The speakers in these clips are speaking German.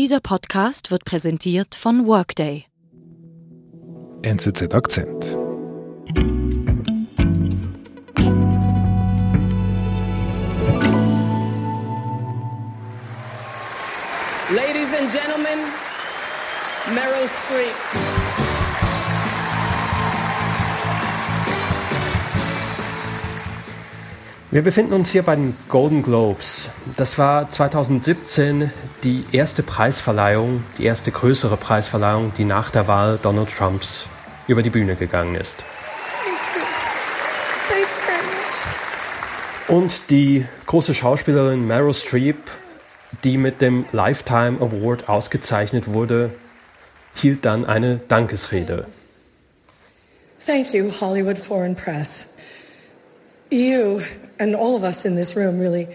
Dieser Podcast wird präsentiert von Workday. NZZ Akzent. Ladies and gentlemen, Meryl Streep. Wir befinden uns hier bei den Golden Globes. Das war 2017 die erste Preisverleihung, die erste größere Preisverleihung, die nach der Wahl Donald Trumps über die Bühne gegangen ist. Und die große Schauspielerin Meryl Streep, die mit dem Lifetime Award ausgezeichnet wurde, hielt dann eine Dankesrede. Thank you, Hollywood Foreign Press. You and all of us in this room really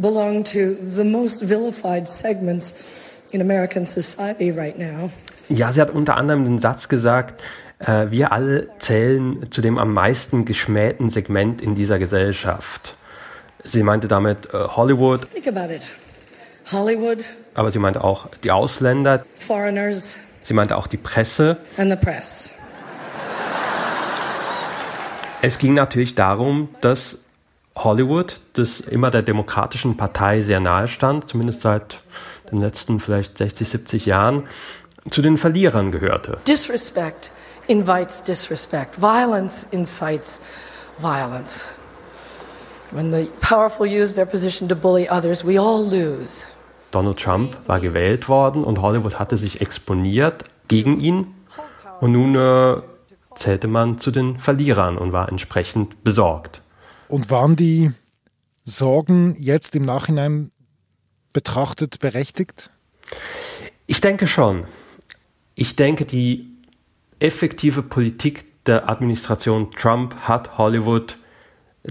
belong to the most vilified segments in American society right now. Ja, sie hat unter anderem den Satz gesagt, äh, wir alle zählen zu dem am meisten geschmähten Segment in dieser Gesellschaft. Sie meinte damit äh, Hollywood. Think about it. Hollywood. Aber sie meinte auch die Ausländer. Foreigners. Sie meinte auch die Presse. And the press. Es ging natürlich darum, dass Hollywood, das immer der Demokratischen Partei sehr nahe stand, zumindest seit den letzten vielleicht 60, 70 Jahren, zu den Verlierern gehörte. Disrespect invites disrespect. Violence incites violence. When the powerful use their position to bully others, we all lose. Donald Trump war gewählt worden und Hollywood hatte sich exponiert gegen ihn. Und nun äh, zählte man zu den Verlierern und war entsprechend besorgt. Und waren die Sorgen jetzt im Nachhinein betrachtet berechtigt? Ich denke schon. Ich denke, die effektive Politik der Administration Trump hat Hollywood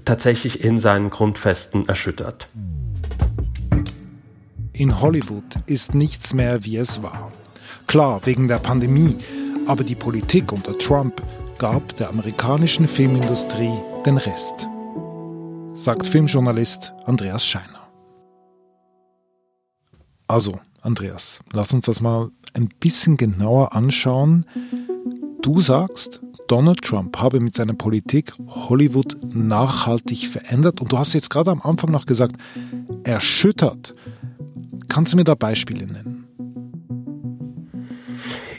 tatsächlich in seinen Grundfesten erschüttert. In Hollywood ist nichts mehr, wie es war. Klar, wegen der Pandemie, aber die Politik unter Trump gab der amerikanischen Filmindustrie den Rest, sagt Filmjournalist Andreas Scheiner. Also, Andreas, lass uns das mal ein bisschen genauer anschauen. Du sagst, Donald Trump habe mit seiner Politik Hollywood nachhaltig verändert und du hast jetzt gerade am Anfang noch gesagt, erschüttert. Kannst du mir da Beispiele nennen?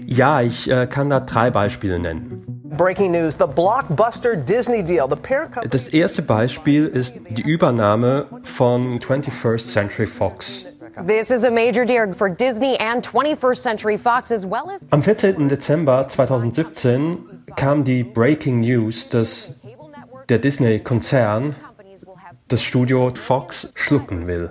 Ja, ich äh, kann da drei Beispiele nennen. Breaking news, the blockbuster Disney deal. The parent company Das erste Beispiel ist die Übernahme von 21st Century Fox. This is a major deal for Disney and 21st Century Fox as well as Am 14. Dezember 2017 kam die Breaking News, dass der Disney-Konzern das Studio Fox schlucken will.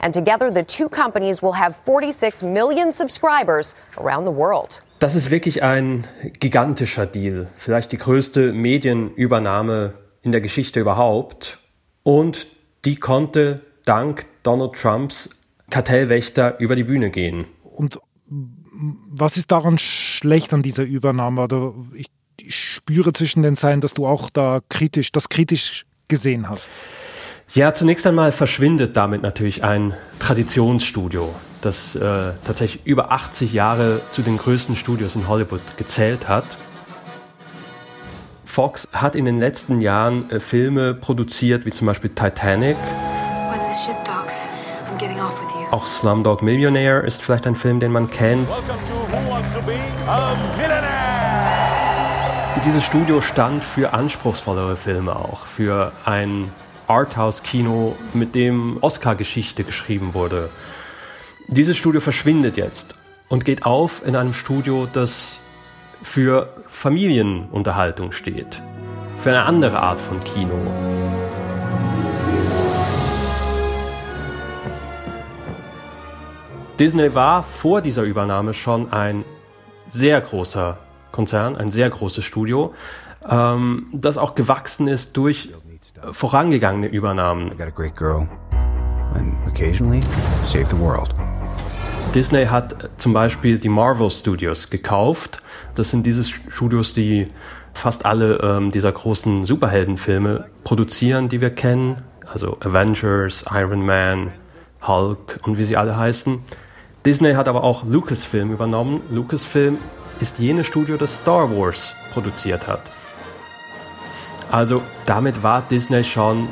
and together the two companies will have 46 million subscribers around the world. Das ist wirklich ein gigantischer Deal, vielleicht die größte Medienübernahme in der Geschichte überhaupt. Und die konnte dank Donald Trumps Kartellwächter über die Bühne gehen. Und was ist daran schlecht an dieser Übernahme? Oder ich, ich spüre zwischen den Zeilen, dass du auch da kritisch, das kritisch gesehen hast. Ja, zunächst einmal verschwindet damit natürlich ein Traditionsstudio, das äh, tatsächlich über 80 Jahre zu den größten Studios in Hollywood gezählt hat. Fox hat in den letzten Jahren äh, Filme produziert, wie zum Beispiel Titanic. Docks. Auch Slumdog Millionaire ist vielleicht ein Film, den man kennt. Dieses Studio stand für anspruchsvollere Filme auch, für ein Arthouse-Kino, mit dem Oscar-Geschichte geschrieben wurde. Dieses Studio verschwindet jetzt und geht auf in einem Studio, das für Familienunterhaltung steht, für eine andere Art von Kino. Disney war vor dieser Übernahme schon ein sehr großer Konzern, ein sehr großes Studio, ähm, das auch gewachsen ist durch vorangegangene Übernahmen. I got a great girl. And occasionally, save the world. Disney hat zum Beispiel die Marvel Studios gekauft. Das sind diese Studios, die fast alle ähm, dieser großen Superheldenfilme produzieren, die wir kennen. Also Avengers, Iron Man, Hulk und wie sie alle heißen. Disney hat aber auch Lucasfilm übernommen. Lucasfilm ist jenes Studio, das Star Wars produziert hat. Also damit war Disney schon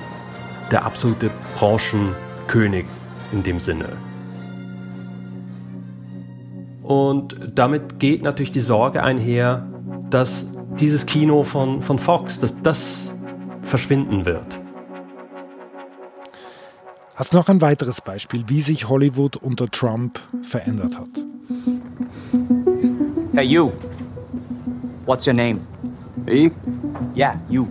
der absolute Branchenkönig in dem Sinne. Und damit geht natürlich die Sorge einher, dass dieses Kino von, von Fox, dass das verschwinden wird. Hast du noch ein weiteres Beispiel, wie sich Hollywood unter Trump verändert hat? Hey you, what's your name? Me? Yeah, you.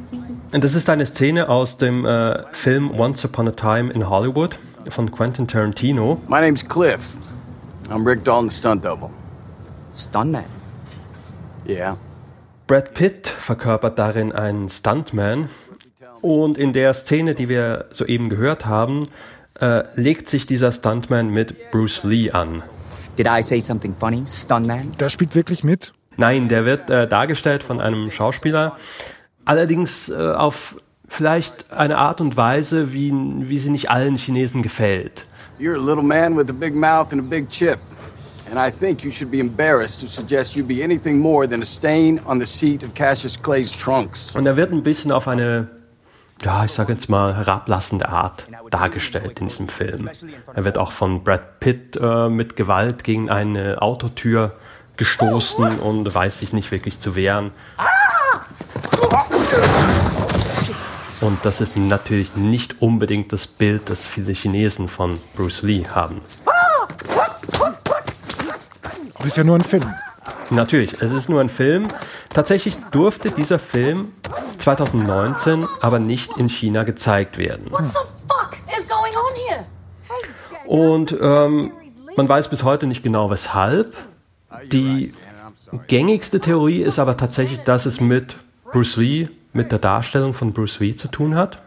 Und das ist eine Szene aus dem äh, Film Once Upon a Time in Hollywood von Quentin Tarantino. My name's Cliff. I'm Rick Dalton's stunt double. Stuntman? Yeah. Brad Pitt verkörpert darin einen Stuntman. Und in der Szene, die wir soeben gehört haben, äh, legt sich dieser Stuntman mit Bruce Lee an. Did I say something funny? Stuntman? Der spielt wirklich mit? Nein, der wird äh, dargestellt von einem Schauspieler, allerdings äh, auf vielleicht eine Art und Weise, wie, wie sie nicht allen Chinesen gefällt. You're a little man with a big mouth and a big chip. And I think you should be embarrassed to suggest you be anything more than a stain on the seat of Cassius Clay's trunks. Und er wird ein bisschen auf eine, ja, ich sage jetzt mal, herablassende Art dargestellt in diesem Film. Er wird auch von Brad Pitt äh, mit Gewalt gegen eine Autotür gestoßen und weiß sich nicht wirklich zu wehren. Und das ist natürlich nicht unbedingt das Bild, das viele Chinesen von Bruce Lee haben. Aber ist ja nur ein Film. Natürlich, es ist nur ein Film. Tatsächlich durfte dieser Film 2019 aber nicht in China gezeigt werden. Und ähm, man weiß bis heute nicht genau weshalb. Die gängigste Theorie ist aber tatsächlich, dass es mit Bruce Lee, mit der Darstellung von Bruce Lee zu tun hat.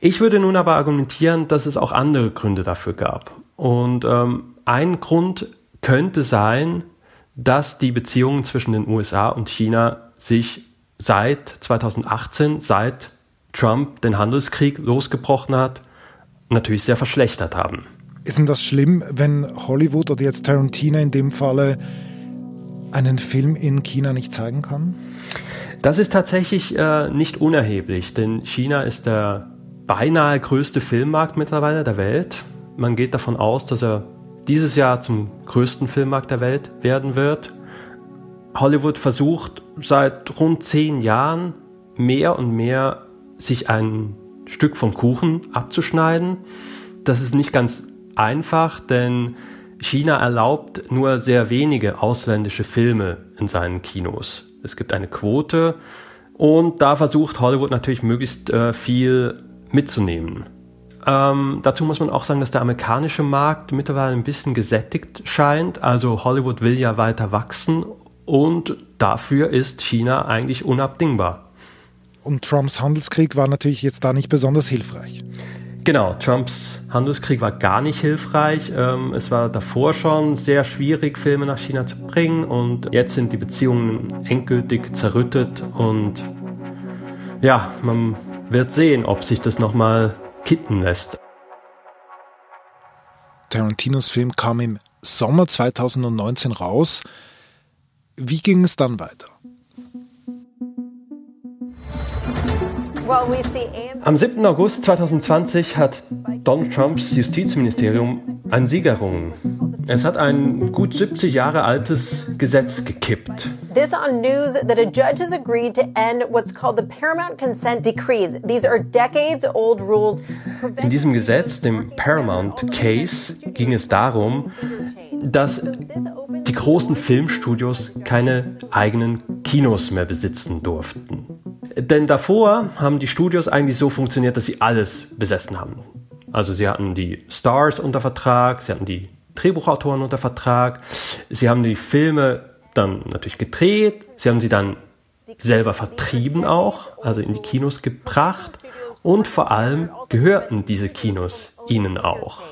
Ich würde nun aber argumentieren, dass es auch andere Gründe dafür gab. Und ähm, ein Grund könnte sein, dass die Beziehungen zwischen den USA und China sich seit 2018, seit Trump den Handelskrieg losgebrochen hat, natürlich sehr verschlechtert haben. Ist denn das schlimm, wenn Hollywood oder jetzt Tarantino in dem Falle einen Film in China nicht zeigen kann? Das ist tatsächlich äh, nicht unerheblich, denn China ist der beinahe größte Filmmarkt mittlerweile der Welt. Man geht davon aus, dass er dieses Jahr zum größten Filmmarkt der Welt werden wird. Hollywood versucht seit rund zehn Jahren mehr und mehr sich ein Stück vom Kuchen abzuschneiden. Das ist nicht ganz einfach, denn China erlaubt nur sehr wenige ausländische Filme in seinen Kinos. Es gibt eine Quote und da versucht Hollywood natürlich möglichst äh, viel mitzunehmen. Ähm, dazu muss man auch sagen, dass der amerikanische Markt mittlerweile ein bisschen gesättigt scheint. Also Hollywood will ja weiter wachsen und dafür ist China eigentlich unabdingbar. Und Trumps Handelskrieg war natürlich jetzt da nicht besonders hilfreich. Genau, Trumps Handelskrieg war gar nicht hilfreich. Ähm, es war davor schon sehr schwierig, Filme nach China zu bringen und jetzt sind die Beziehungen endgültig zerrüttet und ja, man wird sehen, ob sich das nochmal kitten lässt. Tarantinos Film kam im Sommer 2019 raus. Wie ging es dann weiter? Am 7. August 2020 hat Donald Trumps Justizministerium einen Sieg errungen. Es hat ein gut 70 Jahre altes Gesetz gekippt. This on news that a judge has agreed to end what's called the Paramount Consent Decrees. These are decades old rules. In diesem Gesetz, dem Paramount Case, ging es darum, dass die großen Filmstudios keine eigenen Kinos mehr besitzen durften. Denn davor haben die Studios eigentlich so funktioniert, dass sie alles besessen haben. Also sie hatten die Stars unter Vertrag, sie hatten die Drehbuchautoren unter Vertrag, sie haben die Filme dann natürlich gedreht, sie haben sie dann selber vertrieben auch, also in die Kinos gebracht und vor allem gehörten diese Kinos ihnen auch.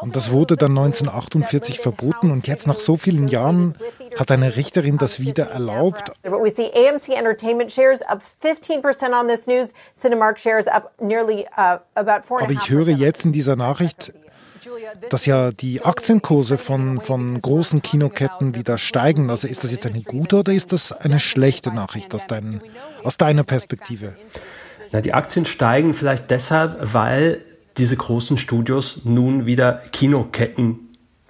Und das wurde dann 1948 verboten und jetzt nach so vielen Jahren hat eine Richterin das wieder erlaubt. But we see AMC Entertainment shares up 15% on this news. Cinemark shares up nearly uh, about 4 Aber ich höre jetzt in dieser Nachricht, dass ja die Aktienkurse von, von großen Kinoketten wieder steigen. Also ist das jetzt eine gute oder ist das eine schlechte Nachricht aus, dein, aus deiner Perspektive? Na, die Aktien steigen vielleicht deshalb, weil diese großen Studios nun wieder Kinoketten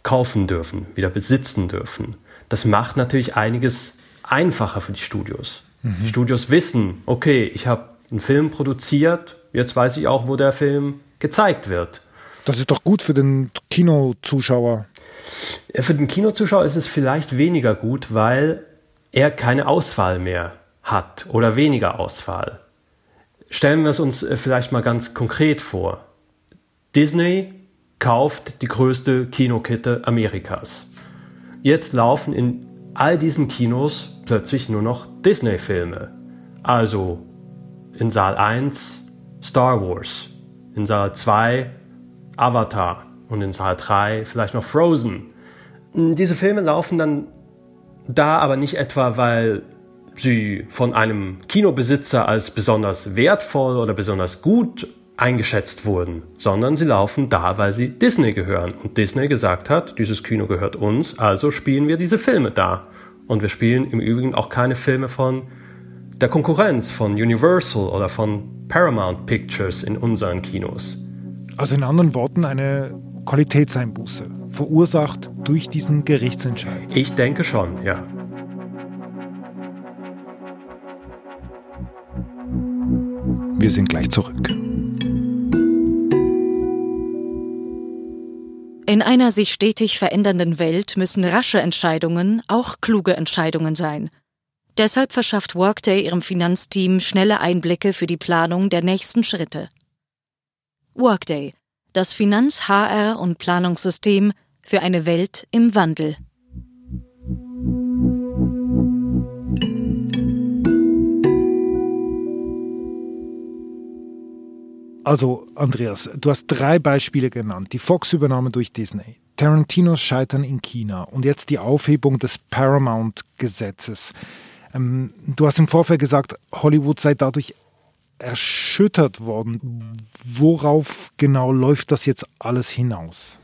kaufen dürfen, wieder besitzen dürfen. Das macht natürlich einiges einfacher für die Studios. Mhm. Die Studios wissen, okay, ich habe einen Film produziert, jetzt weiß ich auch, wo der Film gezeigt wird. Das ist doch gut für den Kinozuschauer. Für den Kinozuschauer ist es vielleicht weniger gut, weil er keine Auswahl mehr hat oder weniger Auswahl. Stellen wir es uns äh, vielleicht mal ganz konkret vor. Disney kauft die größte Kinokette Amerikas. Jetzt laufen in all diesen Kinos plötzlich nur noch Disney-Filme. Also in Saal 1 Star Wars, in Saal 2 Avatar und in Saal 3 vielleicht noch Frozen. Diese Filme laufen dann da aber nicht etwa, weil sie von einem Kinobesitzer als besonders wertvoll oder besonders gut eingeschätzt wurden, sondern sie laufen da, weil sie Disney gehören. Und Disney gesagt hat, dieses Kino gehört uns, also spielen wir diese Filme da. Und wir spielen im Übrigen auch keine Filme von der Konkurrenz, von Universal oder von Paramount Pictures in unseren Kinos. Also in anderen Worten eine Qualitätseinbuße, verursacht durch diesen Gerichtsentscheid. Ich denke schon, ja. Wir sind gleich zurück. In einer sich stetig verändernden Welt müssen rasche Entscheidungen auch kluge Entscheidungen sein. Deshalb verschafft Workday ihrem Finanzteam schnelle Einblicke für die Planung der nächsten Schritte. Workday, das Finanz-, HR- und Planungssystem für eine Welt im Wandel. Also, Andreas, du hast drei Beispiele genannt. Die Fox-Übernahme durch Disney, Tarantinos Scheitern in China und jetzt die Aufhebung des Paramount-Gesetzes. Ähm, du hast im Vorfeld gesagt, Hollywood sei dadurch erschüttert worden. Worauf genau läuft das jetzt alles hinaus?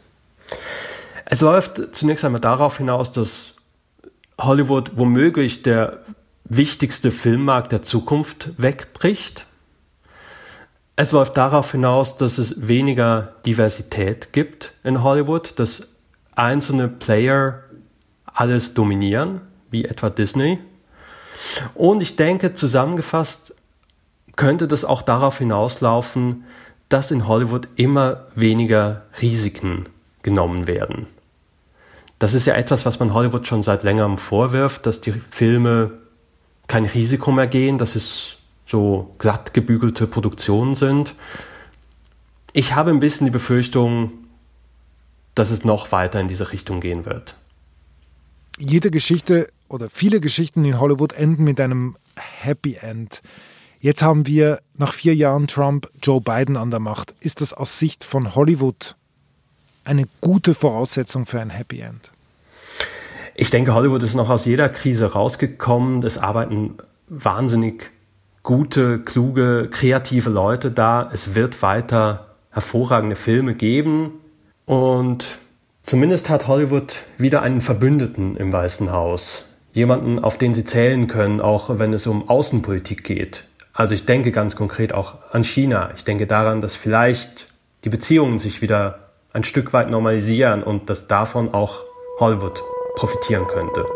Es läuft zunächst einmal darauf hinaus, dass Hollywood womöglich der wichtigste Filmmarkt der Zukunft wegbricht. Es läuft darauf hinaus, dass es weniger Diversität gibt in Hollywood, dass einzelne Player alles dominieren, wie etwa Disney. Und ich denke, zusammengefasst könnte das auch darauf hinauslaufen, dass in Hollywood immer weniger Risiken genommen werden. Das ist ja etwas, was man Hollywood schon seit längerem vorwirft, dass die Filme kein Risiko mehr gehen, dass es so glatt gebügelte Produktionen sind. Ich habe ein bisschen die Befürchtung, dass es noch weiter in diese Richtung gehen wird. Jede Geschichte oder viele Geschichten in Hollywood enden mit einem Happy End. Jetzt haben wir nach vier Jahren Trump Joe Biden an der Macht. Ist das aus Sicht von Hollywood eine gute Voraussetzung für ein Happy End? Ich denke, Hollywood ist noch aus jeder Krise rausgekommen. Es arbeiten wahnsinnig gute, kluge, kreative Leute da. Es wird weiter hervorragende Filme geben. Und zumindest hat Hollywood wieder einen Verbündeten im Weißen Haus. Jemanden, auf den sie zählen können, auch wenn es um Außenpolitik geht. Also ich denke ganz konkret auch an China. Ich denke daran, dass vielleicht die Beziehungen sich wieder ein Stück weit normalisieren und dass davon auch Hollywood profitieren könnte.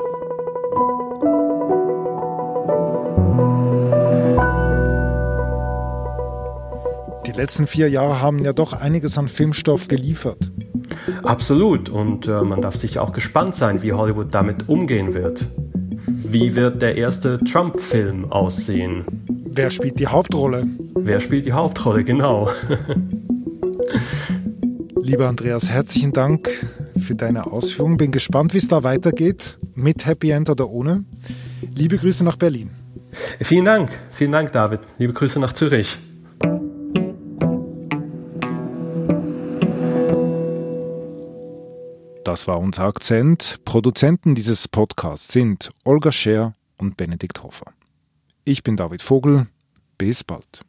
Letzten vier Jahre haben ja doch einiges an Filmstoff geliefert. Absolut. Und äh, man darf sich auch gespannt sein, wie Hollywood damit umgehen wird. Wie wird der erste Trump-Film aussehen? Wer spielt die Hauptrolle? Wer spielt die Hauptrolle, genau. Lieber Andreas, herzlichen Dank für deine Ausführungen. Bin gespannt, wie es da weitergeht, mit Happy End oder ohne. Liebe Grüße nach Berlin. Vielen Dank, vielen Dank, David. Liebe Grüße nach Zürich. Das war unser Akzent. Produzenten dieses Podcasts sind Olga Scher und Benedikt Hofer. Ich bin David Vogel. Bis bald.